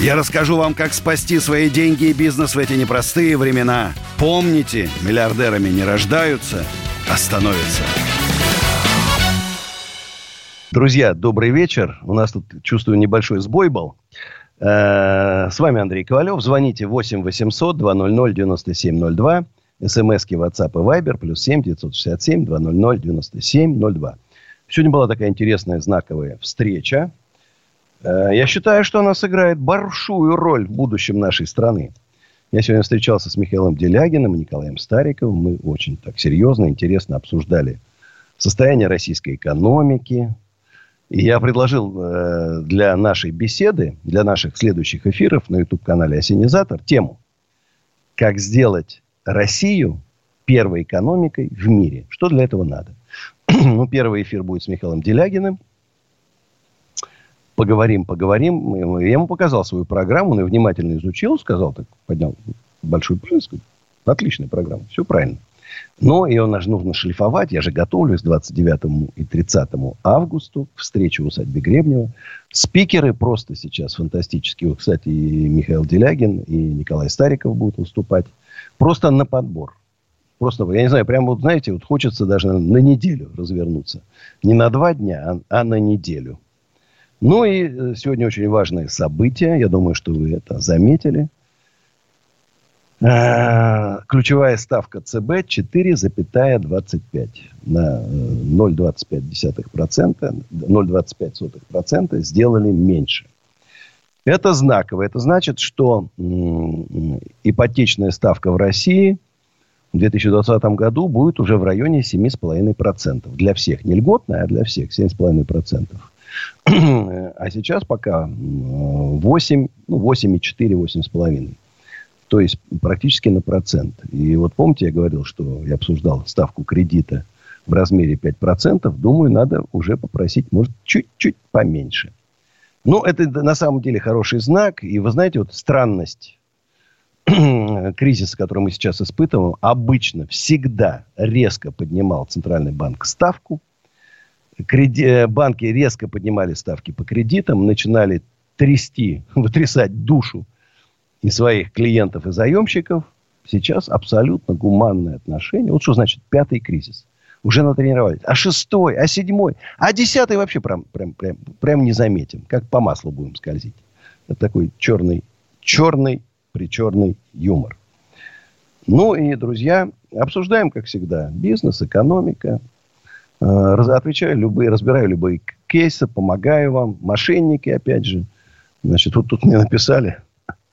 Я расскажу вам, как спасти свои деньги и бизнес в эти непростые времена. Помните, миллиардерами не рождаются, а становятся. Друзья, добрый вечер. У нас тут, чувствую, небольшой сбой был. Э, с вами Андрей Ковалев. Звоните 8 800 200 9702. СМСки WhatsApp и Viber. Плюс 7 967 200 9702. Сегодня была такая интересная знаковая встреча. Э, я считаю, что она сыграет большую роль в будущем нашей страны. Я сегодня встречался с Михаилом Делягиным и Николаем Стариковым. Мы очень так серьезно, интересно обсуждали состояние российской экономики, и я предложил э, для нашей беседы, для наших следующих эфиров на YouTube-канале «Осенизатор» тему «Как сделать Россию первой экономикой в мире». Что для этого надо? ну, первый эфир будет с Михаилом Делягиным. Поговорим, поговорим. Я ему показал свою программу, он ее внимательно изучил, сказал, так поднял большой палец, отличная программа, все правильно. Но ее нужно шлифовать. Я же готовлюсь к 29 и 30 августу к встрече в усадьбе Гребнева. Спикеры просто сейчас фантастические. Кстати, и Михаил Делягин, и Николай Стариков будут выступать. Просто на подбор. Просто, я не знаю, прямо вот, знаете, вот хочется даже на неделю развернуться. Не на два дня, а, а на неделю. Ну и э, сегодня очень важное событие. Я думаю, что вы это заметили – Э, ключевая ставка ЦБ 4,25 на 0,25%, э, 0,25% сделали меньше. Это знаково. Это значит, что ипотечная ставка в России в 2020 году будет уже в районе 7,5%. Для всех. Не льготная, а для всех 7,5%. А сейчас пока 8, ну, 8,4, 8,5. То есть практически на процент. И вот помните, я говорил, что я обсуждал ставку кредита в размере 5%. Думаю, надо уже попросить, может, чуть-чуть поменьше. Ну, это на самом деле хороший знак. И вы знаете, вот странность кризиса, который мы сейчас испытываем, обычно всегда резко поднимал Центральный банк ставку. Креди... Э, банки резко поднимали ставки по кредитам, начинали трясти, вытрясать душу и своих клиентов и заемщиков, сейчас абсолютно гуманное отношение. Вот что значит пятый кризис. Уже натренировались. А шестой, а седьмой, а десятый вообще прям, прям, прям, прям не заметим. Как по маслу будем скользить. Это такой черный, черный, причерный юмор. Ну и, друзья, обсуждаем, как всегда, бизнес, экономика. Э, отвечаю любые, разбираю любые кейсы, помогаю вам. Мошенники, опять же. Значит, вот тут мне написали,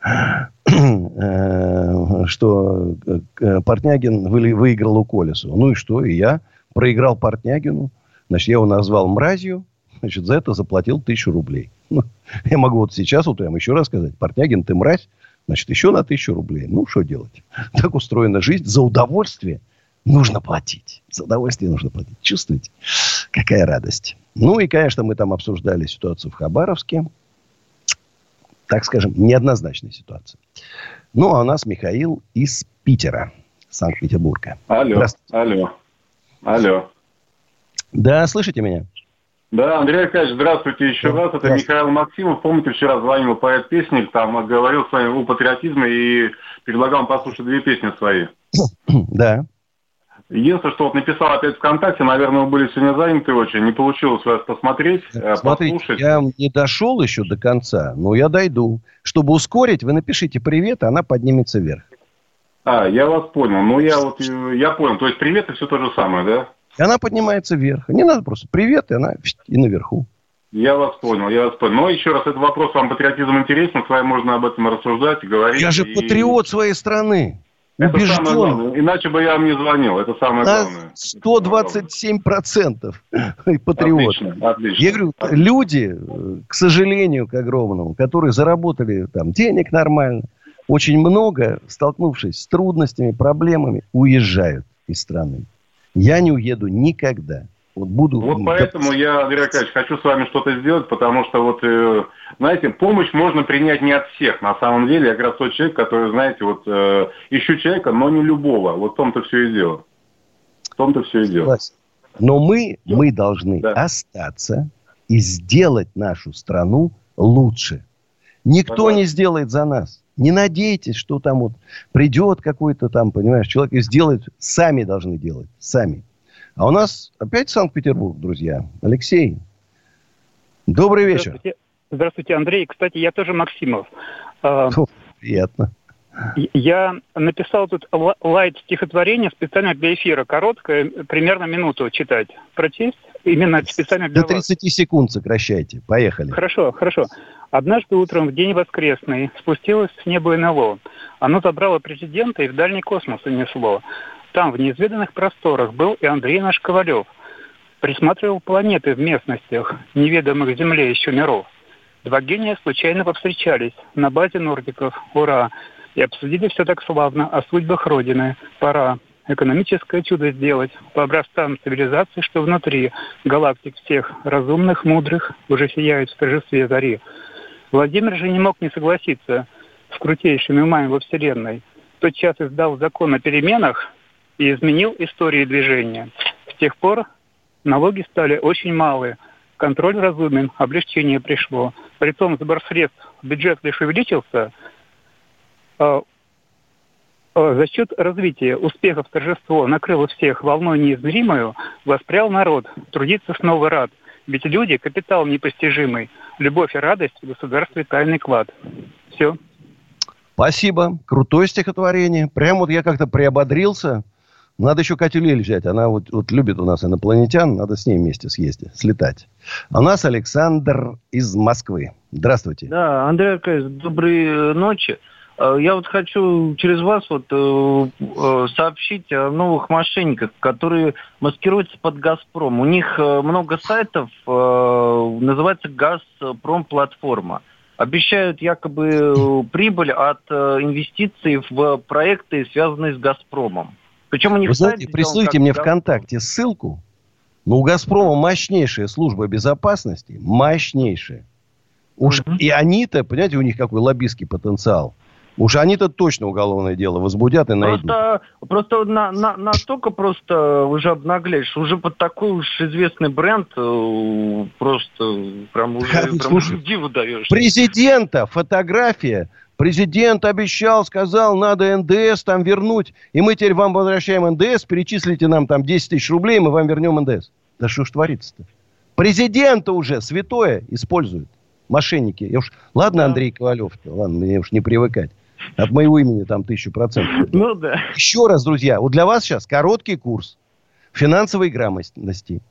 Э, что э, Портнягин выиграл у Колесова. Ну и что? И я проиграл Портнягину. Значит, я его назвал мразью. Значит, за это заплатил тысячу рублей. Ну, я могу вот сейчас вот прямо еще раз сказать. Портнягин, ты мразь. Значит, еще на тысячу рублей. Ну, что делать? Так устроена жизнь. За удовольствие нужно платить. За удовольствие нужно платить. Чувствуете? Какая радость. Ну и, конечно, мы там обсуждали ситуацию в Хабаровске так скажем, неоднозначная ситуация. Ну, а у нас Михаил из Питера, Санкт-Петербурга. Алло, алло, алло. Да, слышите меня? Да, Андрей Аркадьевич, здравствуйте еще да, раз. Это Михаил Максимов. Помните, вчера звонил поэт-песник, там говорил с вами о патриотизме и предлагал вам послушать две песни свои. Да. Единственное, что вот написал опять ВКонтакте, наверное, вы были сегодня заняты очень, не получилось вас посмотреть, э, Смотрите, послушать. я не дошел еще до конца, но я дойду. Чтобы ускорить, вы напишите «привет», и она поднимется вверх. А, я вас понял. Ну, я вот, э, я понял. То есть «привет» и все то же самое, да? И она поднимается вверх. Не надо просто «привет», и она и наверху. Я вас понял, я вас понял. Но еще раз, этот вопрос вам патриотизм интересен, с вами можно об этом рассуждать, говорить. Я же и... патриот своей страны. Это убежден. самое главное. Иначе бы я вам не звонил. Это самое на главное. 127 процентов патриот. Отлично, отлично. Я говорю, отлично. люди, к сожалению, к огромному, которые заработали там денег нормально, очень много, столкнувшись с трудностями, проблемами, уезжают из страны. Я не уеду никогда. Вот буду... Вот поэтому я, Андрей Аркадьевич, хочу с вами что-то сделать, потому что вот, э, знаете, помощь можно принять не от всех. На самом деле, я как раз тот человек, который, знаете, вот э, ищу человека, но не любого. Вот в том-то все и дело. В том-то все и дело. Но мы, мы должны да. остаться и сделать нашу страну лучше. Никто ага. не сделает за нас. Не надейтесь, что там вот придет какой-то там, понимаешь, человек и сделает. Сами должны делать. Сами. А у нас опять Санкт-Петербург, друзья. Алексей, добрый вечер. Здравствуйте, Здравствуйте Андрей. Кстати, я тоже Максимов. А, Фу, приятно. Я написал тут лайт стихотворение специально для эфира. Короткое, примерно минуту читать. Прочесть? Именно специально для До 30 вас. секунд сокращайте. Поехали. Хорошо, хорошо. Однажды утром в день воскресный спустилось с неба НЛО. Оно забрало президента и в дальний космос унесло. Там, в неизведанных просторах, был и Андрей наш Ковалев. Присматривал планеты в местностях, неведомых Земле еще миров. Два гения случайно повстречались на базе нордиков. Ура! И обсудили все так славно о судьбах Родины. Пора экономическое чудо сделать по образцам цивилизации, что внутри галактик всех разумных, мудрых уже сияют в торжестве зари. Владимир же не мог не согласиться с крутейшими умами во Вселенной. Тот час издал закон о переменах, и изменил историю движения. С тех пор налоги стали очень малые, контроль разумен, облегчение пришло. Притом сбор средств бюджет лишь увеличился, а, а, за счет развития успехов торжество накрыло всех волной неизмеримую, воспрял народ, трудиться снова рад. Ведь люди – капитал непостижимый, любовь и радость в государстве тайный клад. Все. Спасибо. Крутое стихотворение. Прям вот я как-то приободрился. Надо еще Катю Лель взять. Она вот, вот любит у нас инопланетян. Надо с ней вместе съездить, слетать. А у нас Александр из Москвы. Здравствуйте. Да, Андрей Аркадьевич, доброй ночи. Э, я вот хочу через вас вот э, э, сообщить о новых мошенниках, которые маскируются под «Газпром». У них много сайтов, называется «Газпром платформа». Обещают якобы прибыль от инвестиций в проекты, связанные с «Газпромом». Причем у них Вы знаете, присылайте мне Газпром. ВКонтакте ссылку. Ну, у «Газпрома» мощнейшая служба безопасности. Мощнейшая. Уж mm-hmm. и они-то, понимаете, у них какой лоббистский потенциал. Уж они-то точно уголовное дело возбудят и найдут. Просто, просто на, на, настолько просто уже обнаглеешь. Уже под такой уж известный бренд э, просто прям уже прям диву даешь. Президента фотография Президент обещал, сказал, надо НДС там вернуть, и мы теперь вам возвращаем НДС, перечислите нам там 10 тысяч рублей, мы вам вернем НДС. Да что ж творится-то? Президента уже святое используют. Мошенники. Я уж, ладно, Андрей Ковалев, ладно, мне уж не привыкать. От моего имени там тысячу процентов. Ну да. Еще раз, друзья, вот для вас сейчас короткий курс финансовой грамотности.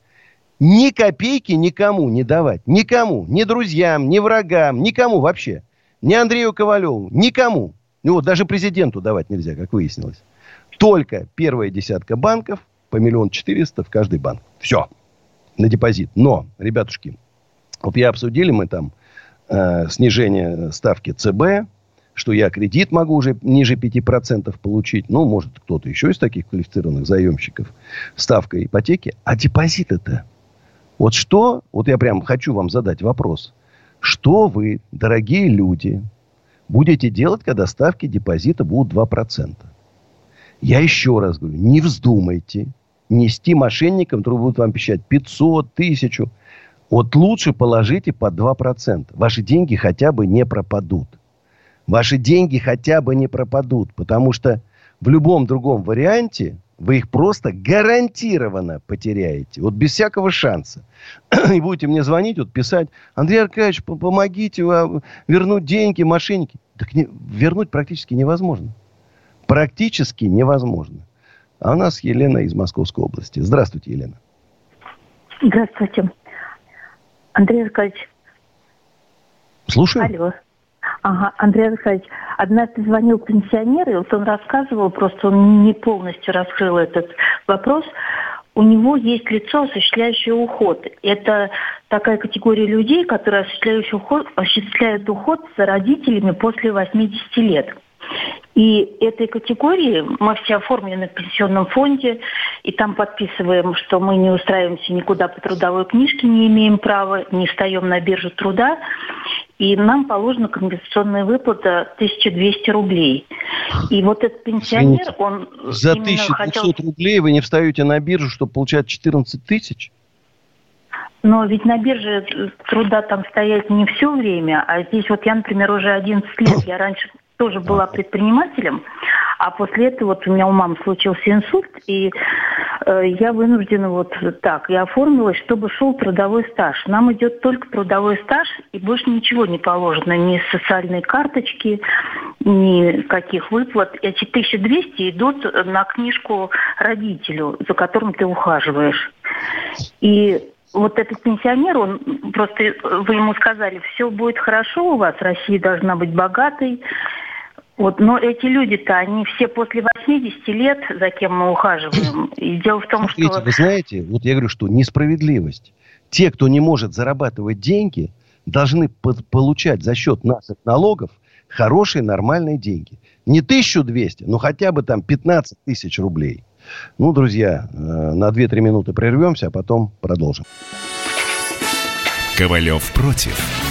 Ни копейки никому не давать. Никому. Ни друзьям, ни врагам, никому вообще. Ни Андрею Ковалеву, никому. Ну вот даже президенту давать нельзя, как выяснилось. Только первая десятка банков по миллион четыреста в каждый банк. Все. На депозит. Но, ребятушки, вот я обсудили мы там э, снижение ставки ЦБ, что я кредит могу уже ниже 5% получить. Ну, может, кто-то еще из таких квалифицированных заемщиков. Ставка ипотеки. А депозит это? Вот что? Вот я прям хочу вам задать вопрос. Что вы, дорогие люди, будете делать, когда ставки депозита будут 2%? Я еще раз говорю, не вздумайте нести мошенникам, которые будут вам пищать 500, 1000. Вот лучше положите по 2%. Ваши деньги хотя бы не пропадут. Ваши деньги хотя бы не пропадут. Потому что в любом другом варианте вы их просто гарантированно потеряете. Вот без всякого шанса. И будете мне звонить, вот писать, Андрей Аркадьевич, помогите вернуть деньги, мошенники. Так не, вернуть практически невозможно. Практически невозможно. А у нас Елена из Московской области. Здравствуйте, Елена. Здравствуйте. Андрей Аркадьевич. Слушаю. Алло. Ага, Андрей Аркадьевич, Однажды звонил пенсионер, и вот он рассказывал, просто он не полностью раскрыл этот вопрос. У него есть лицо, осуществляющее уход. Это такая категория людей, которые осуществляют уход, осуществляют уход за родителями после 80 лет. И этой категории мы все оформлены в пенсионном фонде, и там подписываем, что мы не устраиваемся никуда по трудовой книжке, не имеем права, не встаем на биржу труда, и нам положена компенсационная выплата 1200 рублей. И вот этот пенсионер, Извините, он За 1200 хотел... рублей вы не встаете на биржу, чтобы получать 14 тысяч? Но ведь на бирже труда там стоять не все время, а здесь вот я, например, уже 11 лет, я раньше тоже была предпринимателем, а после этого вот у меня у мамы случился инсульт, и э, я вынуждена вот так, я оформилась, чтобы шел трудовой стаж. Нам идет только трудовой стаж, и больше ничего не положено, ни социальной карточки, ни каких выплат. Эти 1200 идут на книжку родителю, за которым ты ухаживаешь. И вот этот пенсионер, он просто, вы ему сказали, все будет хорошо у вас, Россия должна быть богатой, вот, но эти люди-то, они все после 80 лет, за кем мы ухаживаем. И дело в том, Смотрите, что... Вы знаете, вот я говорю, что несправедливость. Те, кто не может зарабатывать деньги, должны получать за счет наших налогов хорошие, нормальные деньги. Не 1200, но хотя бы там 15 тысяч рублей. Ну, друзья, э, на 2-3 минуты прервемся, а потом продолжим. Ковалев против.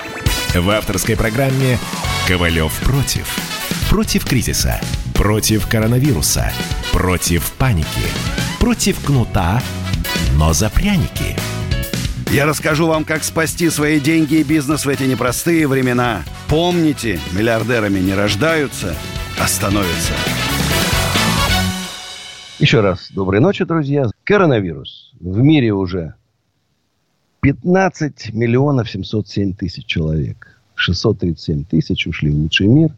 В авторской программе «Ковалев против». Против кризиса, против коронавируса, против паники, против кнута, но за пряники. Я расскажу вам, как спасти свои деньги и бизнес в эти непростые времена. Помните, миллиардерами не рождаются, а становятся. Еще раз доброй ночи, друзья. Коронавирус. В мире уже 15 миллионов 707 тысяч человек. 637 тысяч ушли в лучший мир.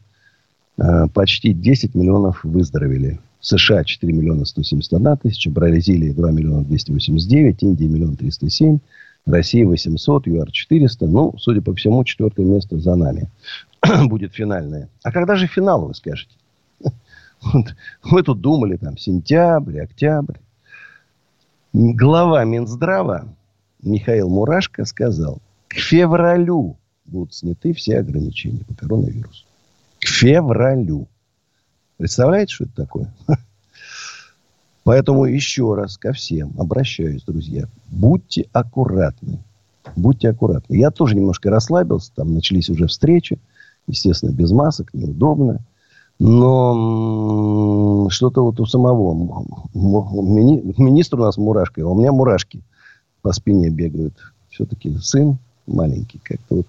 А, почти 10 миллионов выздоровели. США 4 миллиона 171 тысяча, Бразилия 2 миллиона 289, Индия миллион 307, Россия 800, ЮАР 400. Ну, судя по всему, четвертое место за нами будет финальное. А когда же финал, вы скажете? Вот, мы тут думали, там, сентябрь, октябрь. Глава Минздрава Михаил Мурашко сказал, к февралю будут сняты все ограничения по коронавирусу. К февралю. Представляете, что это такое? Поэтому еще раз ко всем обращаюсь, друзья. Будьте аккуратны. Будьте аккуратны. Я тоже немножко расслабился. Там начались уже встречи. Естественно, без масок, неудобно. Но что-то вот у самого мини, министр у нас мурашка, у меня мурашки по спине бегают. Все-таки сын маленький, как-то вот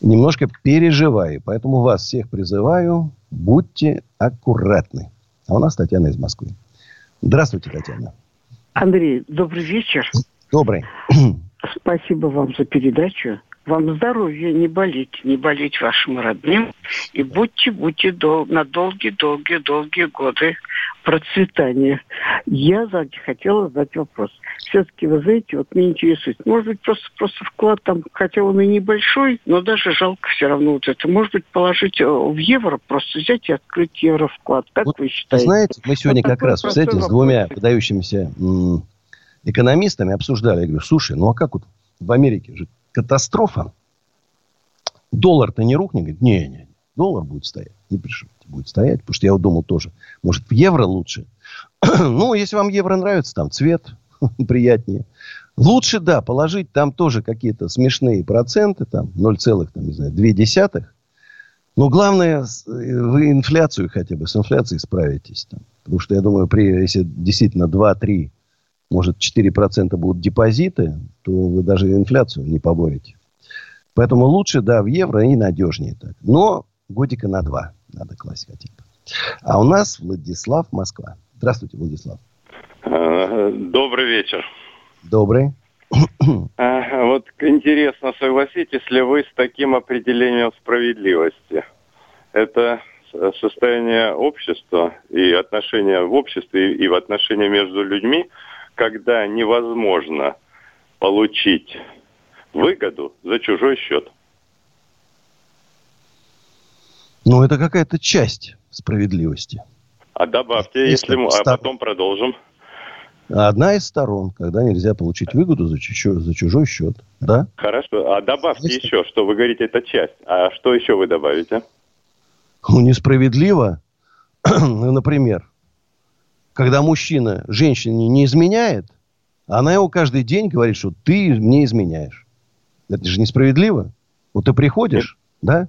немножко переживаю. Поэтому вас всех призываю, будьте аккуратны. А у нас Татьяна из Москвы. Здравствуйте, Татьяна. Андрей, добрый вечер. Добрый. Спасибо вам за передачу. Вам здоровья, не болеть, не болеть вашим родным. И будьте, будьте дол- на долгие-долгие-долгие годы процветания. Я хотела задать вопрос. Все-таки, вы знаете, вот меня интересует, может быть, просто, просто вклад там, хотя он и небольшой, но даже жалко все равно вот это. Может быть, положить э, в евро, просто взять и открыть евро вклад. Как вот, вы считаете? Знаете, мы сегодня вот как раз, кстати, с двумя выдающимися экономистами обсуждали. Я говорю, слушай, ну а как вот в Америке же катастрофа? Доллар-то не рухнет? Говорит, не-не, доллар будет стоять. Не пришибите, будет стоять. Потому что я вот думал тоже, может, в евро лучше. ну, если вам евро нравится, там цвет приятнее. Лучше, да, положить там тоже какие-то смешные проценты, там 0,2. Но главное, вы инфляцию хотя бы, с инфляцией справитесь. Там. Потому что, я думаю, при, если действительно 2-3, может 4% будут депозиты, то вы даже инфляцию не поборете. Поэтому лучше, да, в евро и надежнее так. Но годика на два надо класть хотя бы. А у нас Владислав, Москва. Здравствуйте, Владислав. А, добрый вечер. Добрый. А, вот интересно, согласитесь ли вы с таким определением справедливости? Это состояние общества и отношения в обществе и в отношении между людьми, когда невозможно получить выгоду за чужой счет. Ну, это какая-то часть справедливости. А добавьте, если, мы, а потом продолжим. Одна из сторон, когда нельзя получить выгоду за чужой, за чужой счет. Да? Хорошо. А добавьте Есть? еще, что вы говорите, это часть. А что еще вы добавите? Ну, несправедливо. ну, например, когда мужчина женщине не изменяет, она его каждый день говорит, что ты мне изменяешь. Это же несправедливо. Вот ты приходишь, да?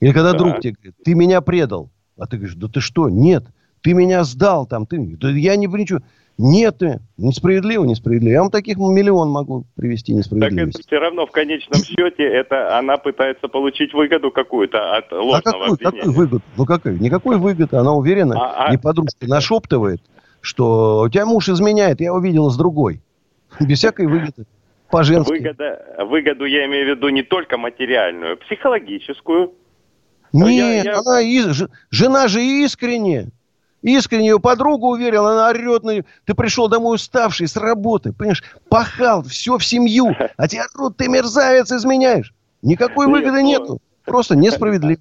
Или когда да. друг тебе говорит, ты меня предал. А ты говоришь, да ты что? Нет. Ты меня сдал там. Ты... Да я не ничего. Нет, несправедливо, несправедливо. Я вам таких миллион могу привести несправедливости. Так это все равно в конечном счете это она пытается получить выгоду какую-то от ложного а какую, обвинения. какую выгоду? Ну какой? Никакой выгоды. Она уверена, а, а... не подружка нашептывает, что у тебя муж изменяет, я увидела с другой. Без всякой выгоды. По-женски. Выгода, выгоду я имею в виду не только материальную, психологическую. Нет, я, я... она из... жена же искренне искренне ее подругу уверил, она орет на нее. Ты пришел домой уставший с работы, понимаешь, пахал, все в семью, а тебе орут, ты мерзавец, изменяешь. Никакой выгоды ну, нету, просто несправедливо.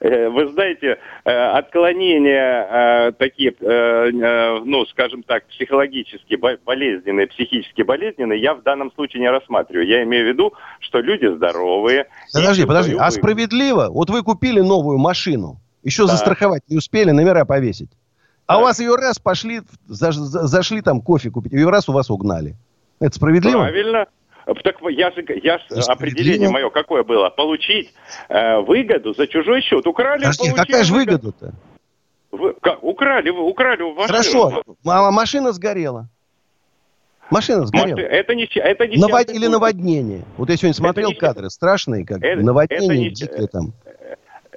Э, вы знаете, э, отклонения э, такие, ну, скажем так, психологически болезненные, психически болезненные, я в данном случае не рассматриваю. Я имею в виду, что люди здоровые. Подожди, подожди, а справедливо? Вот вы купили новую машину, еще да. застраховать не успели, номера повесить. А у вас ее раз пошли, зашли там кофе купить, ее раз у вас угнали. Это справедливо? Правильно. Так я же, я же определение мое какое было? Получить э, выгоду за чужой счет. Украли, Подожди, какая же выгода-то? Вы, как? Украли, вы украли у машину. Хорошо, а машина сгорела. Машина сгорела. Это не, это не Навод... Или наводнение. Вот я сегодня смотрел это кадры страшные, как это, наводнение это не... дикое там.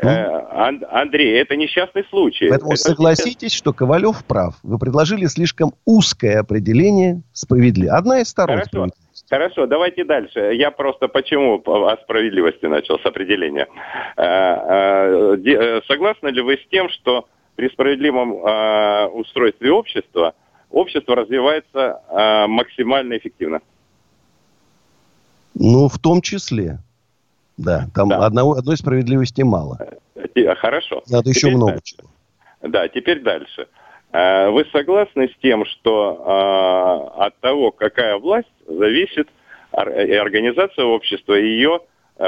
Э, Андрей, это несчастный случай. Поэтому это согласитесь, что Ковалев прав. Вы предложили слишком узкое определение справедливости. Одна из сторон Хорошо. Хорошо, давайте дальше. Я просто почему о справедливости начал с определения. Э, э, согласны ли вы с тем, что при справедливом устройстве общества общество развивается максимально эффективно? Ну, в том числе. Да, там да. Одного, одной справедливости мало. Э, хорошо. Надо еще теперь много дальше. чего. Да, теперь дальше. Э, вы согласны с тем, что э, от того, какая власть, зависит и организация общества, и ее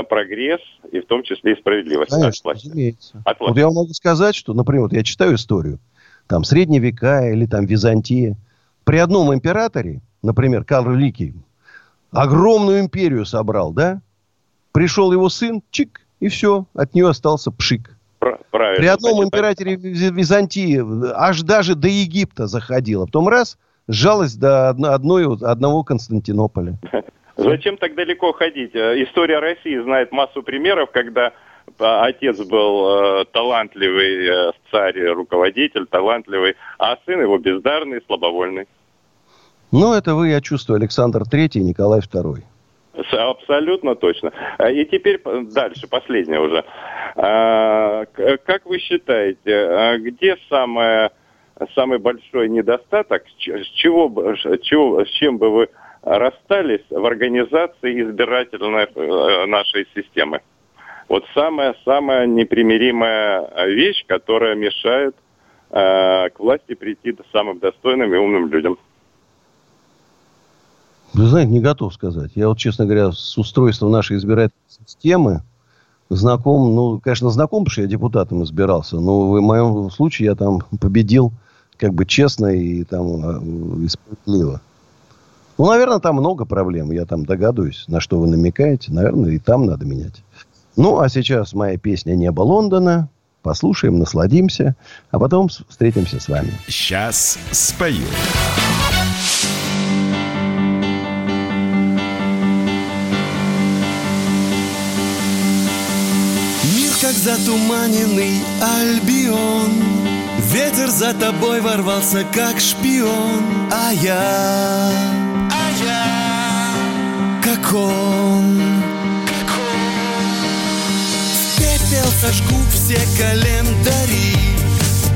прогресс, и в том числе и справедливость Конечно, от. Разумеется. От власти. Вот я могу сказать, что, например, вот я читаю историю, там, средние века или там Византия. При одном императоре, например, Карл Великий, огромную империю собрал, да? Пришел его сын, чик, и все, от нее остался пшик. Правильно. При одном значит, императоре Византии аж даже до Египта заходила. Потом раз, сжалась до одной, одного Константинополя. Зачем так далеко ходить? Э, история России знает массу примеров, когда э, отец был э, талантливый царь, руководитель, талантливый, а сын его бездарный, слабовольный. Ну, это вы, я чувствую, Александр Третий, Николай Второй. Абсолютно точно. А, и теперь дальше, последнее уже. А, как вы считаете, а где самое, самый большой недостаток, с, чего, чего, с чем бы вы расстались в организации избирательной э, нашей системы? Вот самая-самая непримиримая вещь, которая мешает к власти прийти самым достойным и умным людям. Вы знаете, не готов сказать. Я вот, честно говоря, с устройством нашей избирательной системы знаком, ну, конечно, знаком, потому что я депутатом избирался, но в моем случае я там победил как бы честно и там э, и справедливо. Ну, наверное, там много проблем, я там догадываюсь, на что вы намекаете. Наверное, и там надо менять. Ну, а сейчас моя песня «Небо Лондона». Послушаем, насладимся, а потом встретимся с вами. Сейчас спою. Как затуманенный альбион. Ветер за тобой ворвался, как шпион. А я, а я, как он. В пепел сожгу все календари.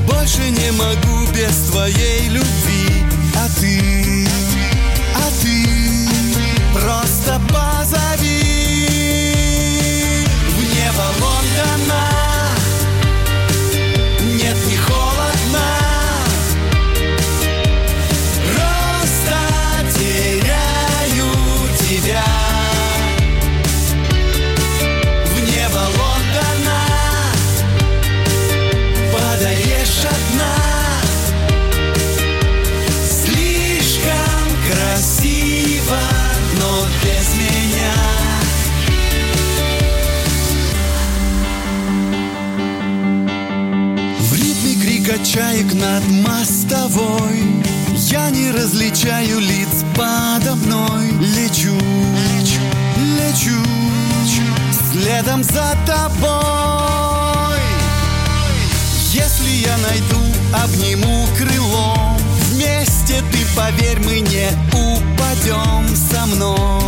Больше не могу без твоей любви. А ты, а ты просто позови чаек над мостовой. Я не различаю лиц подо мной. Лечу, лечу, лечу, Следом за тобой. Если я найду, обниму крылом. Вместе ты, поверь, мы не упадем. Со мной,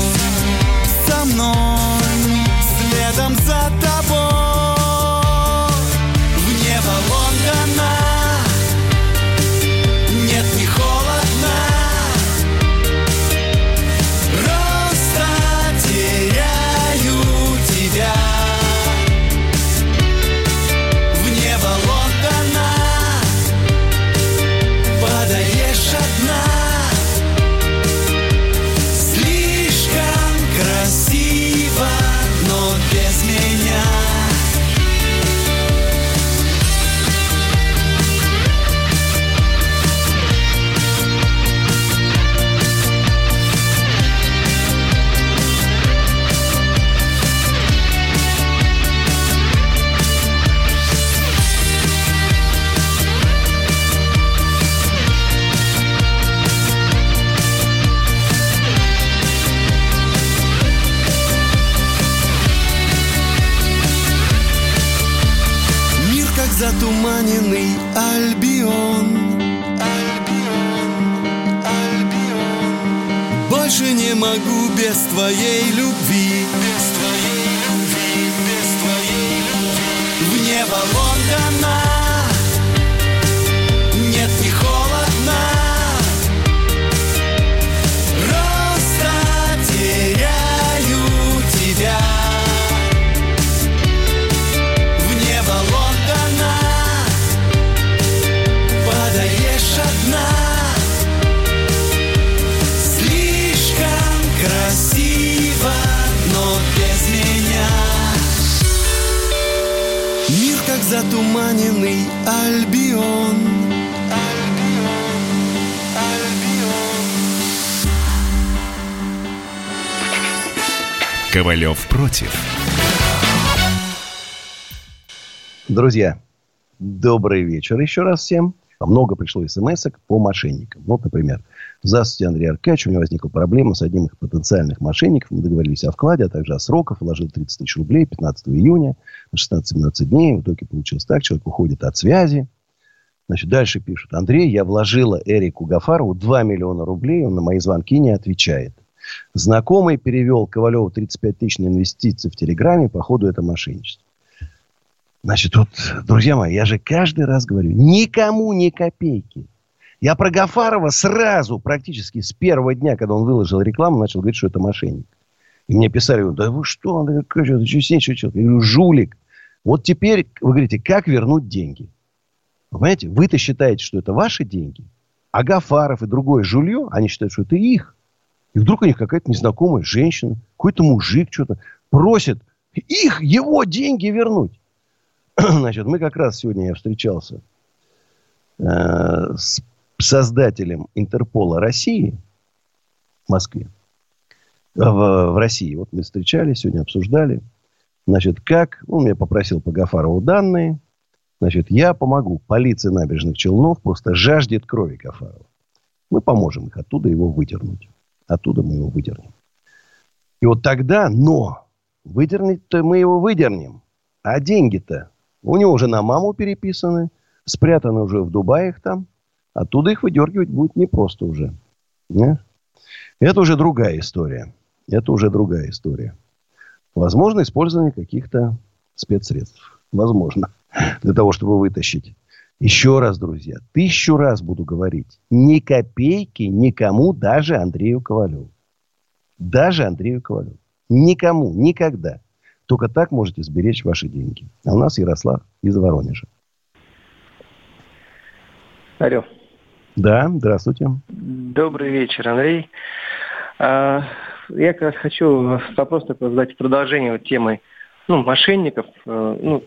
со мной Следом за тобой затуманенный альбион. Альбион, альбион Больше не могу без твоей любви. Без твоей любви, без твоей любви. В небо Лондона альбион Альбион, альбион Ковалев против. Друзья, добрый вечер еще раз всем. Много пришло смс по мошенникам. Вот, например, Здравствуйте, Андрей Аркадьевич. У меня возникла проблема с одним из потенциальных мошенников. Мы договорились о вкладе, а также о сроках. Вложил 30 тысяч рублей 15 июня на 16-17 дней. В итоге получилось так. Человек уходит от связи. Значит, дальше пишут. Андрей, я вложила Эрику Гафарову 2 миллиона рублей. Он на мои звонки не отвечает. Знакомый перевел Ковалеву 35 тысяч на инвестиции в Телеграме. Походу, это мошенничество. Значит, вот, друзья мои, я же каждый раз говорю, никому ни копейки. Я про Гафарова сразу, практически с первого дня, когда он выложил рекламу, начал говорить, что это мошенник. И мне писали, да вы что, Андрей Аркадьевич, это честнее, что Я говорю, жулик. Вот теперь вы говорите, как вернуть деньги? Вы понимаете, вы-то считаете, что это ваши деньги, а Гафаров и другое жулье, они считают, что это их. И вдруг у них какая-то незнакомая женщина, какой-то мужик что-то просит их, его деньги вернуть. Значит, мы как раз сегодня я встречался э, с создателем Интерпола России в Москве, в, в России. Вот мы встречались, сегодня обсуждали. Значит, как? Он меня попросил по Гафарову данные. Значит, я помогу. Полиция набережных Челнов просто жаждет крови Гафарова. Мы поможем их оттуда его выдернуть. Оттуда мы его выдернем. И вот тогда, но, выдернуть-то мы его выдернем. А деньги-то у него уже на маму переписаны, спрятаны уже в Дубаях там. Оттуда их выдергивать будет непросто уже. Это уже другая история. Это уже другая история. Возможно, использование каких-то спецсредств. Возможно. Для того, чтобы вытащить. Еще раз, друзья, тысячу раз буду говорить. Ни копейки никому, даже Андрею Ковалеву. Даже Андрею Ковалеву. Никому, никогда. Только так можете сберечь ваши деньги. А у нас Ярослав из Воронежа. Алло. Да, здравствуйте. Добрый вечер, Андрей. А, я как раз хочу вопрос такой задать в продолжение вот темы ну, мошенников. Э, ну,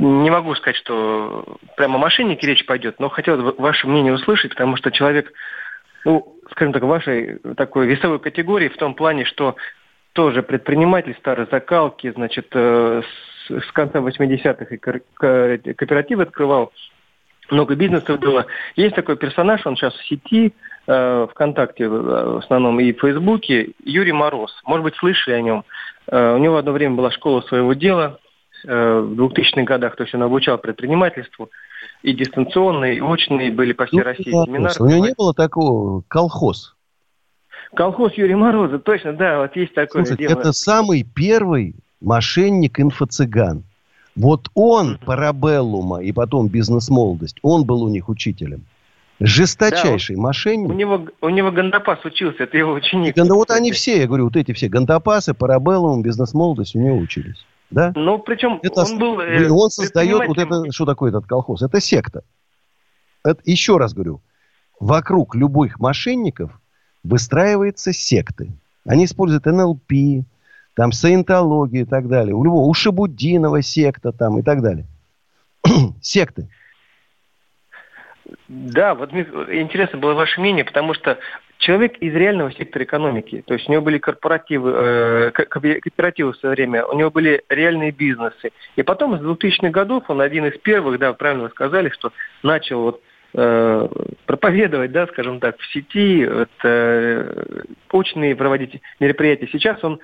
не могу сказать, что прямо о мошеннике речь пойдет, но хотел ваше мнение услышать, потому что человек, ну, скажем так, вашей такой весовой категории в том плане, что тоже предприниматель старой закалки, значит, э, с конца 80-х и кооператив открывал, много бизнесов было. Есть такой персонаж, он сейчас в сети, э, ВКонтакте э, в основном и в Фейсбуке, Юрий Мороз. Может быть, слышали о нем. Э, у него одно время была школа своего дела э, в 2000-х годах, то есть он обучал предпринимательству. И дистанционные, и очные были по всей ну, России да, семинары. У него не было такого колхоз. Колхоз Юрия Мороза, точно, да, вот есть такое Слушайте, дело. Это самый первый мошенник инфо-цыган. Вот он, парабеллума и потом бизнес-молодость, он был у них учителем. Жесточайший да, мошенник. У него, у него Гандапас учился, это его ученик. Ганда, вот они все, я говорю, вот эти все Гандапасы, Парабеллум, бизнес-молодость у него учились. Да? Ну, причем это, он был... Э, он создает вот это, что такое этот колхоз? Это секта. Это, еще раз говорю, вокруг любых мошенников выстраиваются секты. Они используют НЛП, там саентологию и так далее. У любого, у секта там и так далее. Секты. Да, вот интересно было ваше мнение, потому что человек из реального сектора экономики, то есть у него были корпоративы, э, кооперативы в свое время, у него были реальные бизнесы. И потом из 2000-х годов он один из первых, да, правильно вы сказали, что начал вот э, проповедовать, да, скажем так, в сети, это, э, очные проводить мероприятия. Сейчас он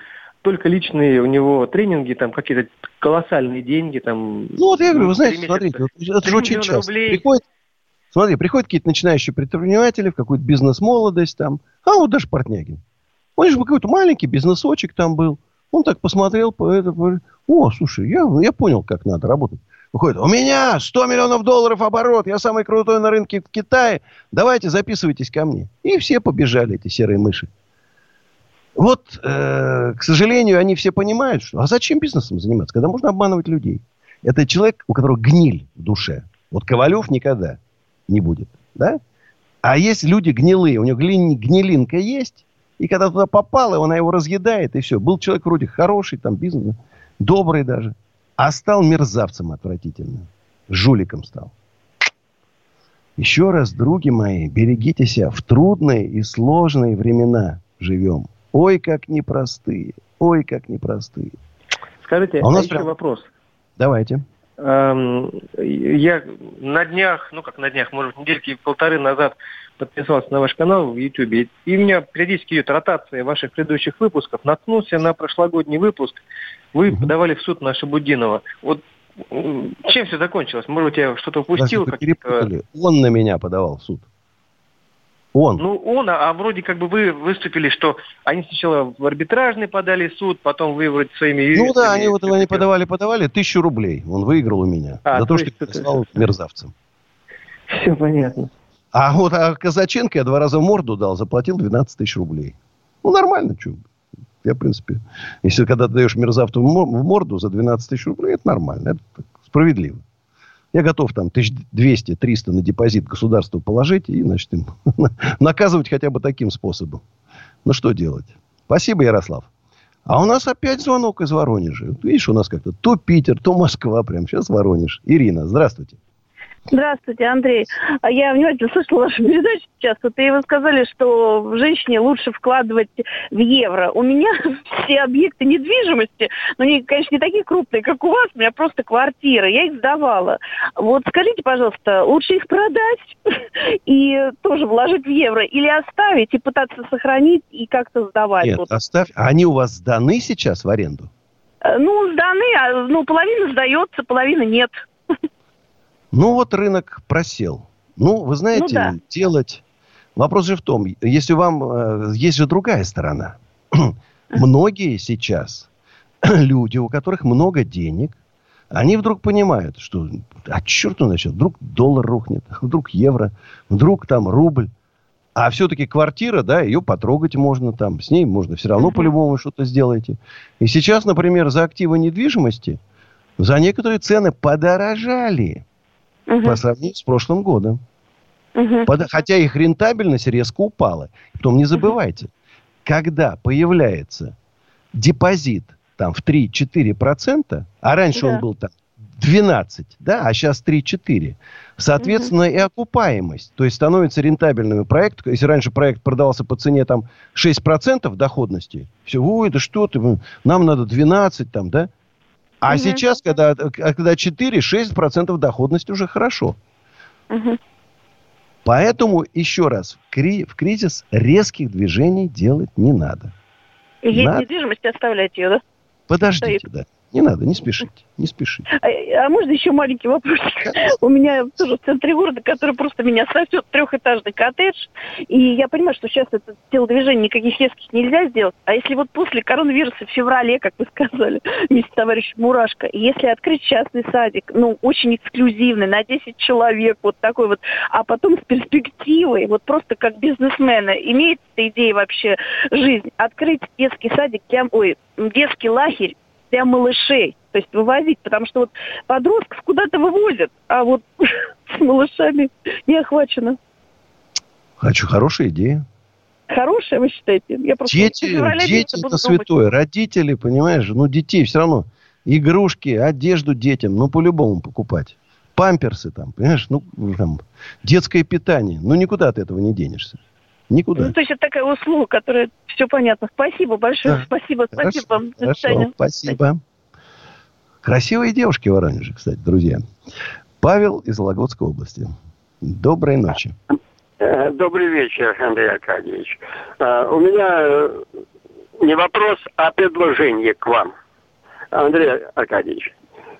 только личные у него тренинги, там какие-то колоссальные деньги. Там, ну вот я говорю, вы знаете, смотрите, это же очень часто. Рублей. Приходит, смотри, приходят какие-то начинающие предприниматели в какую-то бизнес-молодость там, а вот даже Портнягин. Он же какой-то маленький бизнесочек там был. Он так посмотрел, по это, о, слушай, я, я понял, как надо работать. Выходит, у меня 100 миллионов долларов оборот, я самый крутой на рынке в Китае, давайте записывайтесь ко мне. И все побежали, эти серые мыши. Вот, э, к сожалению, они все понимают, что а зачем бизнесом заниматься, когда можно обманывать людей. Это человек, у которого гниль в душе. Вот Ковалев никогда не будет. Да? А есть люди гнилые, у него гнилинка есть, и когда туда попал, она его разъедает, и все. Был человек вроде хороший, там, бизнес, добрый даже, а стал мерзавцем отвратительным. Жуликом стал. Еще раз, други мои, берегите себя. В трудные и сложные времена живем. Ой, как непростые. Ой, как непростые. Скажите, а у нас а еще прям... вопрос. Давайте. Эм, я на днях, ну как на днях, может быть, недельки полторы назад подписался на ваш канал в YouTube, и у меня периодически идет ротация ваших предыдущих выпусков. Наткнулся на прошлогодний выпуск. Вы угу. подавали в суд на Шабудинова. Вот чем все закончилось? Может быть, я что-то упустил? Он на меня подавал в суд. Он. Ну, он, а, а вроде как бы вы выступили, что они сначала в арбитражный подали суд, потом вы вроде своими юристами... Ну да, они вот они подавали, подавали тысячу рублей. Он выиграл у меня. А, за то, что я стал мерзавцем. Все понятно. А вот а Казаченко я два раза морду дал, заплатил 12 тысяч рублей. Ну, нормально, что. Я, в принципе, если когда ты даешь мерзавцу в морду за 12 тысяч рублей, это нормально, это справедливо. Я готов там 1200-300 на депозит государству положить и, значит, им наказывать хотя бы таким способом. Ну, что делать? Спасибо, Ярослав. А у нас опять звонок из Воронежа. Видишь, у нас как-то то Питер, то Москва. Прям сейчас Воронеж. Ирина, здравствуйте. Здравствуйте, Андрей. А я внимательно слышала вашу передачу сейчас. Вот и вы сказали, что в женщине лучше вкладывать в евро. У меня все объекты недвижимости, но они, конечно, не такие крупные, как у вас. У меня просто квартиры. Я их сдавала. Вот скажите, пожалуйста, лучше их продать и тоже вложить в евро или оставить и пытаться сохранить и как-то сдавать? Нет, вот. оставь. А они у вас сданы сейчас в аренду? Э, Ну, сданы, а, ну, половина сдается, половина нет. Ну вот рынок просел. Ну, вы знаете, Ну да. делать... Вопрос же в том, если вам... э, Есть же другая сторона. Многие сейчас люди, у которых много денег, они вдруг понимают, что а черту начал, вдруг доллар рухнет, вдруг евро, вдруг там рубль. А все-таки квартира, да, ее потрогать можно там, с ней можно все равно по-любому что-то сделаете. И сейчас, например, за активы недвижимости, за некоторые цены подорожали по сравнению с прошлым годом. Под- Хотя их рентабельность резко упала. Потом не забывайте, когда появляется депозит там в 3-4%, а раньше Да. он был там 12, да, а сейчас 3-4. Соответственно, и окупаемость. То есть становится рентабельным проект. Если раньше проект продавался по цене там 6% доходности, все, ой, да что ты, нам надо 12 там, да? А Мгм. сейчас, когда, а когда 4-6% доходность уже хорошо. Мгм. Поэтому, еще раз, в, кри- в кризис резких движений делать не надо. И есть Надо. недвижимость, оставлять ее, да? Подождите, да. Не надо, не спешите, не спешите. А, а можно еще маленький вопрос? У меня тоже в центре города, который просто меня сосет, трехэтажный коттедж. И я понимаю, что сейчас это телодвижение никаких резких нельзя сделать. А если вот после коронавируса в феврале, как вы сказали, вместе с товарищем Мурашко, если открыть частный садик, ну, очень эксклюзивный, на 10 человек, вот такой вот, а потом с перспективой, вот просто как бизнесмена, эта идея вообще жизнь, открыть детский садик, ой, детский лагерь для малышей. То есть вывозить, потому что вот подростков куда-то вывозят, а вот с малышами не охвачено. Хочу, хорошая идея. Хорошая, вы считаете? Я просто Дети, дети это святое. Родители, понимаешь, ну детей все равно. Игрушки, одежду детям, ну по-любому покупать. Памперсы там, понимаешь, ну там, детское питание. Ну никуда от этого не денешься. Никуда. Ну, то есть это такая услуга, которая все понятно. Спасибо большое, Да. спасибо, Хорошо, спасибо вам. Хорошо, свидания. спасибо. Красивые девушки в Воронеже, кстати, друзья. Павел из Вологодской области. Доброй ночи. Э, Добрый вечер, Андрей Аркадьевич. Э, У меня э, не вопрос, а предложение к вам. Андрей Аркадьевич,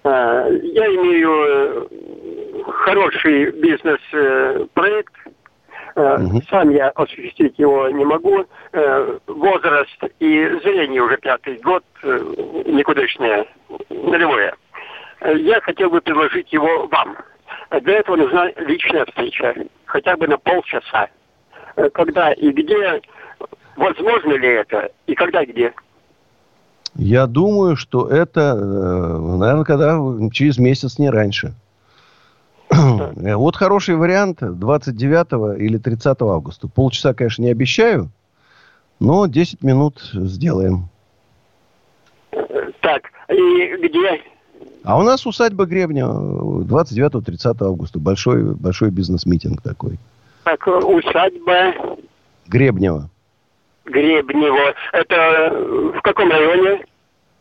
я имею хороший бизнес-проект. Сам я осуществить его не могу. Э, Возраст и зрение уже пятый год э, никудышное, нулевое. Я хотел бы предложить его вам. Для этого нужна личная встреча, хотя бы на полчаса. Когда и где, возможно ли это, и когда и где. Я думаю, что это, наверное, когда через месяц, не раньше. Э, Вот хороший вариант 29 или 30 августа. Полчаса, конечно, не обещаю, но 10 минут сделаем. Так, и где? А у нас усадьба Гребня 29-30 августа. Большой, большой бизнес-митинг такой. Так, усадьба Гребнева. Гребнево. Это э, в каком районе?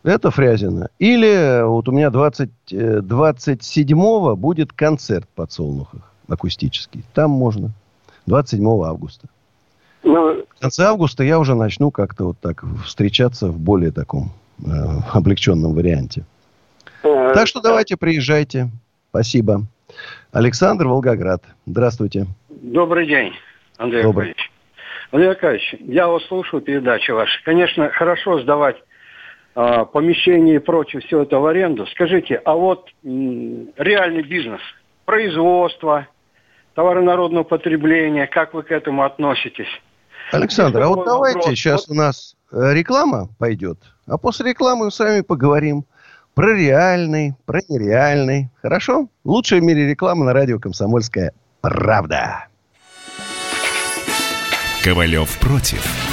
Это Фрязино. Или вот у меня 20, э, 27-го будет концерт в подсолнухах акустический. Там можно. 27 августа. Ну, В конце августа я уже начну как-то вот так встречаться в более таком э, облегченном варианте. э, Так что давайте приезжайте. Спасибо. Александр Волгоград. Здравствуйте. Добрый день, Андрей Добрый. Аркадьевич. Андрей Аркадьевич, я вот слушаю передачи ваши. Конечно, хорошо сдавать а, помещения и прочее, все это в аренду. Скажите, а вот м, реальный бизнес, производство, товары народного потребления, как вы к этому относитесь? Александр, а вот давайте вопрос. сейчас у нас э, реклама пойдет, а после рекламы мы с вами поговорим про реальный, про нереальный. Хорошо? Лучшая в мире реклама на радио «Комсомольская правда». Ковалев против.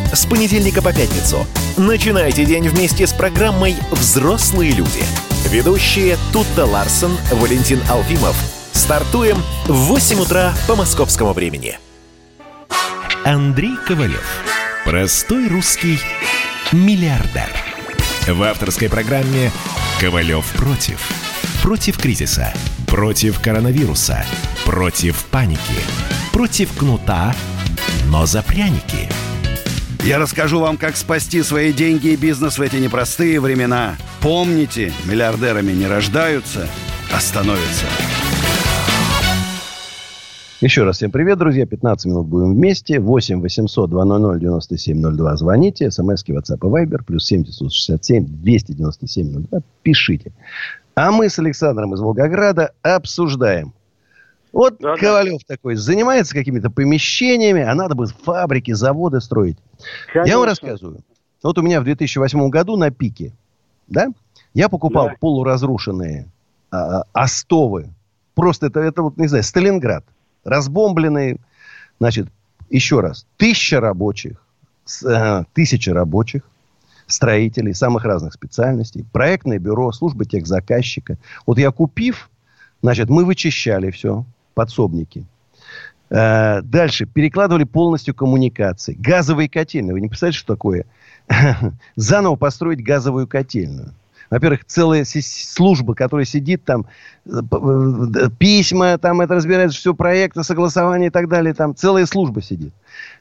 С понедельника по пятницу. Начинайте день вместе с программой «Взрослые люди». Ведущие Тутта Ларсон, Валентин Алфимов. Стартуем в 8 утра по московскому времени. Андрей Ковалев. Простой русский миллиардер. В авторской программе «Ковалев против». Против кризиса. Против коронавируса. Против паники. Против кнута, но за пряники. Я расскажу вам, как спасти свои деньги и бизнес в эти непростые времена. Помните, миллиардерами не рождаются, а становятся. Еще раз всем привет, друзья. 15 минут будем вместе. 8 800 200 9702. Звоните. СМСки, WhatsApp и Viber. Плюс 7 967 297 02. Пишите. А мы с Александром из Волгограда обсуждаем. Вот да, Ковалев да. такой занимается какими-то помещениями, а надо бы фабрики, заводы строить. Конечно. Я вам рассказываю. Вот у меня в 2008 году на пике, да, я покупал да. полуразрушенные а, остовы. Просто это, это вот, не знаю, Сталинград разбомбленные. Значит, еще раз, тысяча рабочих, э, тысяча рабочих, строителей самых разных специальностей, проектное бюро, служба техзаказчика. Вот я купив, значит, мы вычищали все, подсобники. Э, дальше, перекладывали полностью коммуникации. Газовые котельные. Вы не представляете, что такое? Заново построить газовую котельную. Во-первых, целая служба, которая сидит там, э, э, письма, там это разбирается, все проекты, согласование и так далее. Там целая служба сидит.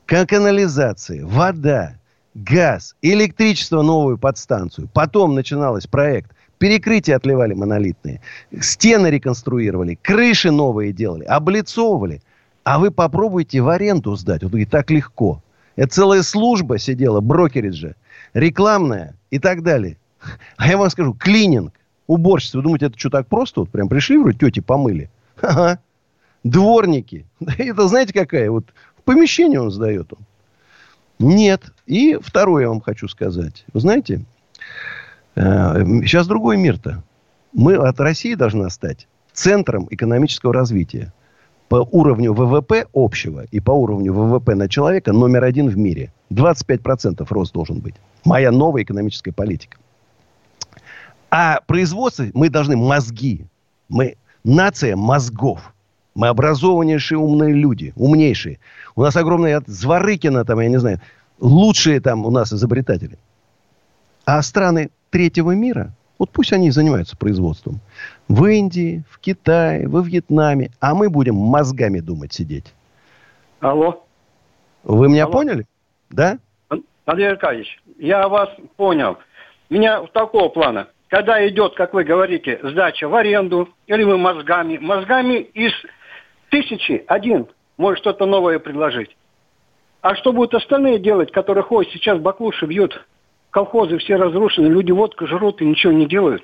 Канализация, вода, газ, электричество новую подстанцию. Потом начиналось проект. Перекрытия отливали монолитные. Стены реконструировали. Крыши новые делали. Облицовывали. А вы попробуйте в аренду сдать. Вот и так легко. Это целая служба сидела, брокериджа, рекламная и так далее. А я вам скажу, клининг, уборщица. Вы думаете, это что так просто? Вот прям пришли, вроде тети помыли. Ага. Дворники. Это знаете какая? Вот в помещении он сдает он. Нет. И второе я вам хочу сказать. Вы знаете, сейчас другой мир-то. Мы от России должны стать центром экономического развития. По уровню ВВП общего и по уровню ВВП на человека номер один в мире. 25% рост должен быть. Моя новая экономическая политика. А производство мы должны мозги. Мы нация мозгов. Мы образованнейшие умные люди, умнейшие. У нас огромные от Зворыкина, там, я не знаю, лучшие там у нас изобретатели. А страны третьего мира, вот пусть они занимаются производством. В Индии, в Китае, во Вьетнаме. А мы будем мозгами думать сидеть. Алло. Вы меня Алло. поняли? Да? Андрей Аркадьевич, я вас понял. Меня такого плана – когда идет, как вы говорите, сдача в аренду, или вы мозгами, мозгами из тысячи один может что-то новое предложить. А что будут остальные делать, которые ходят сейчас баклуши бьют, колхозы все разрушены, люди водку жрут и ничего не делают?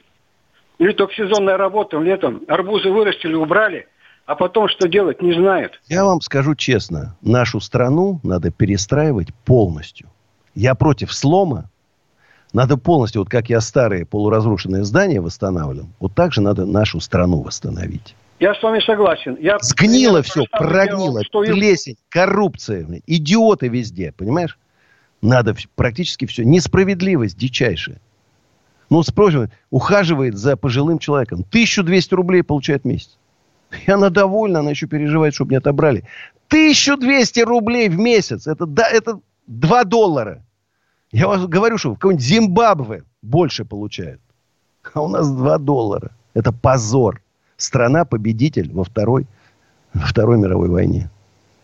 Или только сезонная работа летом, арбузы вырастили, убрали, а потом что делать, не знают. Я вам скажу честно, нашу страну надо перестраивать полностью. Я против слома, надо полностью, вот как я старые полуразрушенные здания восстанавливал, вот так же надо нашу страну восстановить. Я с вами согласен. Я Сгнило все, прогнило, что плесень, коррупция, идиоты везде, понимаешь? Надо практически все. Несправедливость дичайшая. Ну, спросим, ухаживает за пожилым человеком. 1200 рублей получает в месяц. И она довольна, она еще переживает, чтобы не отобрали. 1200 рублей в месяц. Это, да, это 2 доллара. Я вам говорю, что в каком-нибудь Зимбабве больше получают. А у нас 2 доллара. Это позор. Страна-победитель во второй, во второй мировой войне.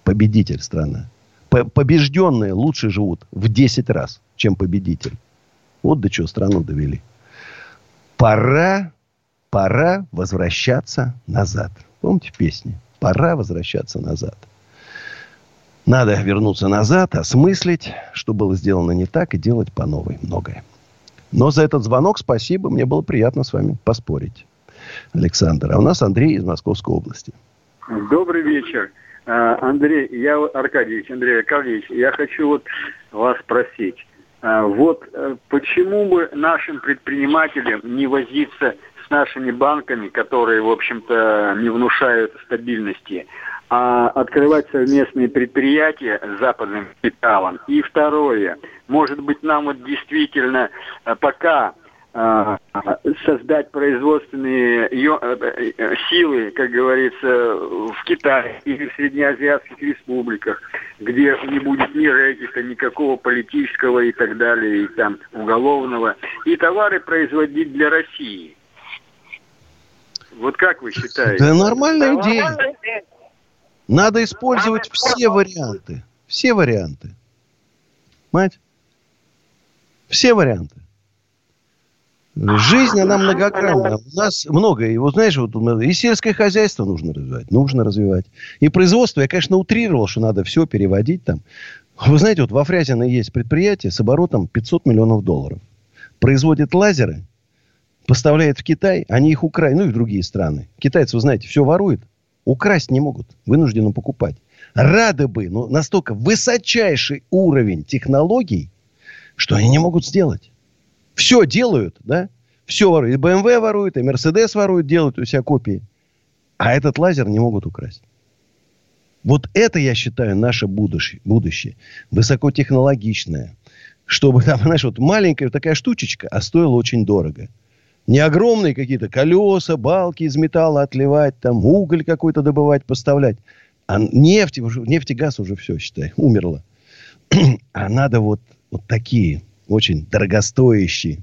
Победитель страна. Побежденные лучше живут в 10 раз, чем победитель. Вот до чего страну довели. Пора, пора возвращаться назад. Помните в песне? Пора возвращаться назад. Надо вернуться назад, осмыслить, что было сделано не так, и делать по новой многое. Но за этот звонок спасибо. Мне было приятно с вами поспорить. Александр. А у нас Андрей из Московской области. Добрый вечер. А, Андрей, я Аркадьевич, Андрей Аркадьевич, я хочу вот вас спросить. А, вот э, почему бы нашим предпринимателям не возиться с нашими банками, которые, в общем-то, не внушают стабильности, а, открывать совместные предприятия с западным капиталом. И второе, может быть, нам вот действительно а, пока создать производственные э, э, силы, как говорится, в Китае или в среднеазиатских республиках, где не будет ни рэкета, никакого политического и так далее, и там уголовного, и товары производить для России. Вот как вы считаете? Да нормальная идея. Надо использовать все варианты. Все варианты. Мать? Все варианты. Жизнь, она многогранна. У нас много. И вот знаешь, вот и сельское хозяйство нужно развивать. Нужно развивать. И производство, я, конечно, утрировал, что надо все переводить там. Вы знаете, вот во Фрязино есть предприятие с оборотом 500 миллионов долларов. Производит лазеры, поставляет в Китай, они их украют, ну и в другие страны. Китайцы, вы знаете, все воруют, украсть не могут, вынуждены покупать. Рады бы, но настолько высочайший уровень технологий, что они не могут сделать. Все делают, да? Все воруют. И BMW воруют, и Mercedes воруют, делают у себя копии. А этот лазер не могут украсть. Вот это, я считаю, наше будущее. будущее. Высокотехнологичное. Чтобы там, знаешь, вот маленькая такая штучечка, а стоила очень дорого. Не огромные какие-то колеса, балки из металла отливать, там уголь какой-то добывать, поставлять. А нефть, нефть и газ уже все, считай, умерло. А надо вот, вот такие очень дорогостоящие,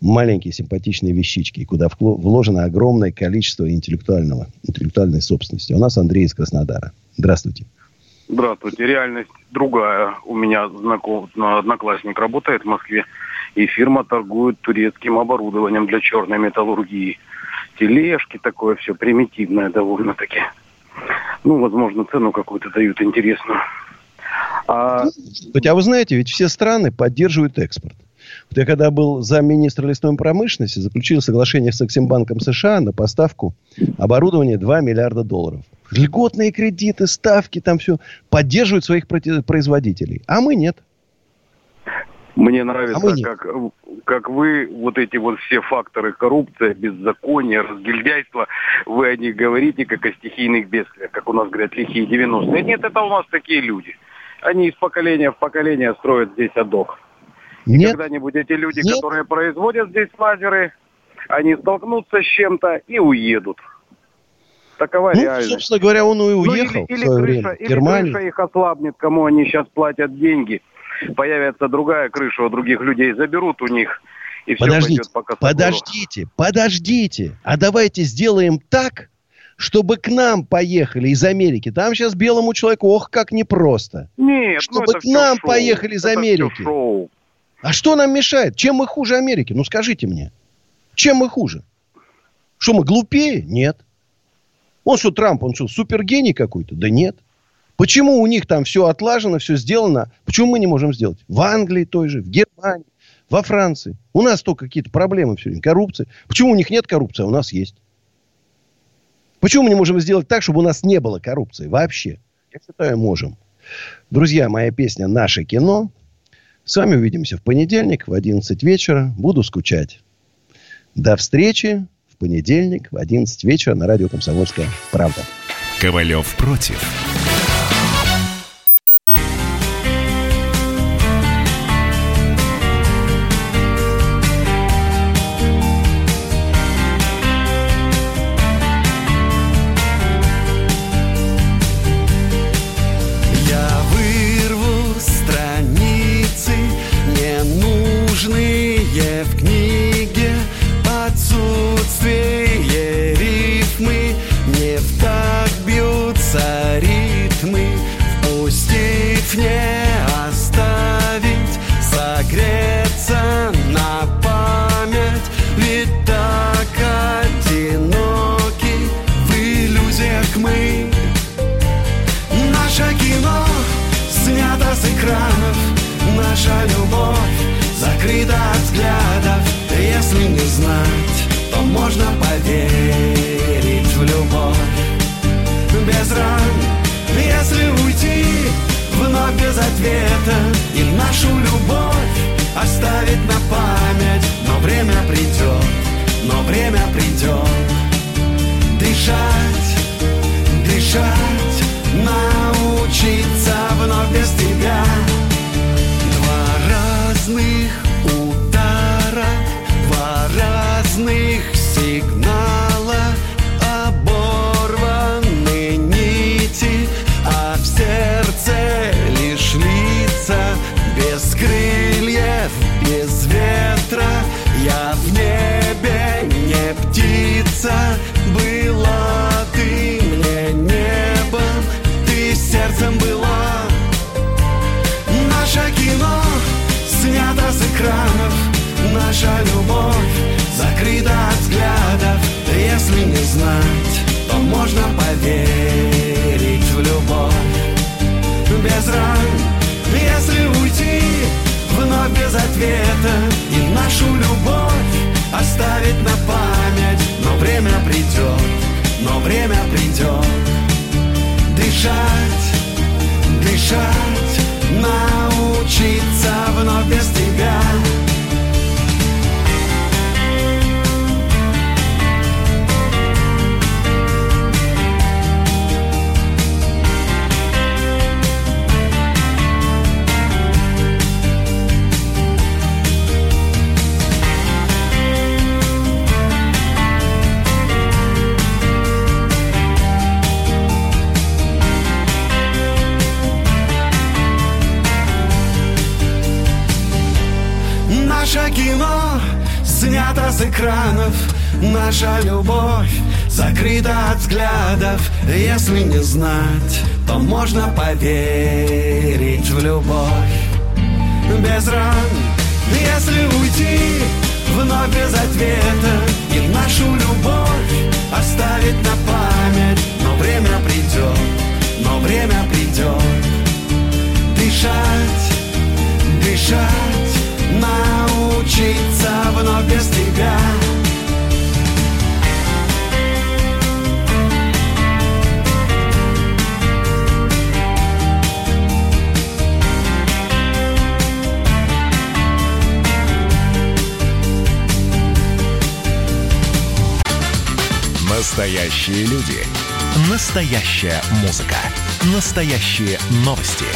маленькие симпатичные вещички, куда вложено огромное количество интеллектуального, интеллектуальной собственности. У нас Андрей из Краснодара. Здравствуйте. Здравствуйте. Реальность другая. У меня знаком, одноклассник работает в Москве, и фирма торгует турецким оборудованием для черной металлургии. Тележки, такое все примитивное довольно-таки. Ну, возможно, цену какую-то дают интересную. А... Хотя вы знаете, ведь все страны поддерживают экспорт. Вот я когда был замминистра лесной промышленности, заключил соглашение с Эксимбанком США на поставку оборудования 2 миллиарда долларов. Льготные кредиты, ставки, там все поддерживают своих производителей. А мы нет. Мне нравится, а как, как вы вот эти вот все факторы коррупция, беззакония, разгильдяйства, вы о них говорите, как о стихийных бедствиях, как у нас говорят, лихие 90-е. Нет, это у нас такие люди. Они из поколения в поколение строят здесь адок. И когда-нибудь эти люди, Нет. которые производят здесь лазеры, они столкнутся с чем-то и уедут. Такова ну, реальность. собственно говоря, он и уехал ну, или, или, крыша, время. или крыша их ослабнет, кому они сейчас платят деньги. Появится другая крыша у других людей, заберут у них. И подождите, все по подождите, подождите. А давайте сделаем так, чтобы к нам поехали из Америки. Там сейчас белому человеку, ох, как непросто. Нет, ну чтобы ну к нам шоу. поехали из это Америки. Шоу. А что нам мешает? Чем мы хуже Америки? Ну скажите мне. Чем мы хуже? Что мы глупее? Нет. Он что, Трамп, он что, супергений какой-то? Да нет. Почему у них там все отлажено, все сделано? Почему мы не можем сделать? В Англии той же, в Германии, во Франции. У нас только какие-то проблемы все время, коррупция. Почему у них нет коррупции, а у нас есть? Почему мы не можем сделать так, чтобы у нас не было коррупции вообще? Я считаю, можем. Друзья, моя песня «Наше кино». С вами увидимся в понедельник в 11 вечера. Буду скучать. До встречи в понедельник в 11 вечера на радио «Комсомольская правда». Ковалев против. ответа. И нашу любовь оставит на память. Но время придет, но время придет. Дышать, дышать, научиться вновь без тебя. Два разных птица была ты мне небом, ты сердцем была. Наше кино снято с экранов, наша любовь закрыта от взглядов. Если не знать, то можно поверить в любовь без ран. Если уйти вновь без ответа и нашу любовь оставить на память, но время придет, но время придет. Дышать, дышать, научиться вновь без тебя. Экранов. Наша любовь закрыта от взглядов. Если не знать, то можно поверить в любовь. Без ран, если уйти вновь без ответа. И нашу любовь оставить на память. Но время придет, но время придет. Дышать, дышать научиться вновь без тебя. Настоящие люди. Настоящая музыка. Настоящие новости.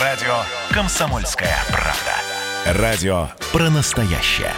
Радио «Комсомольская правда». Радио про настоящее.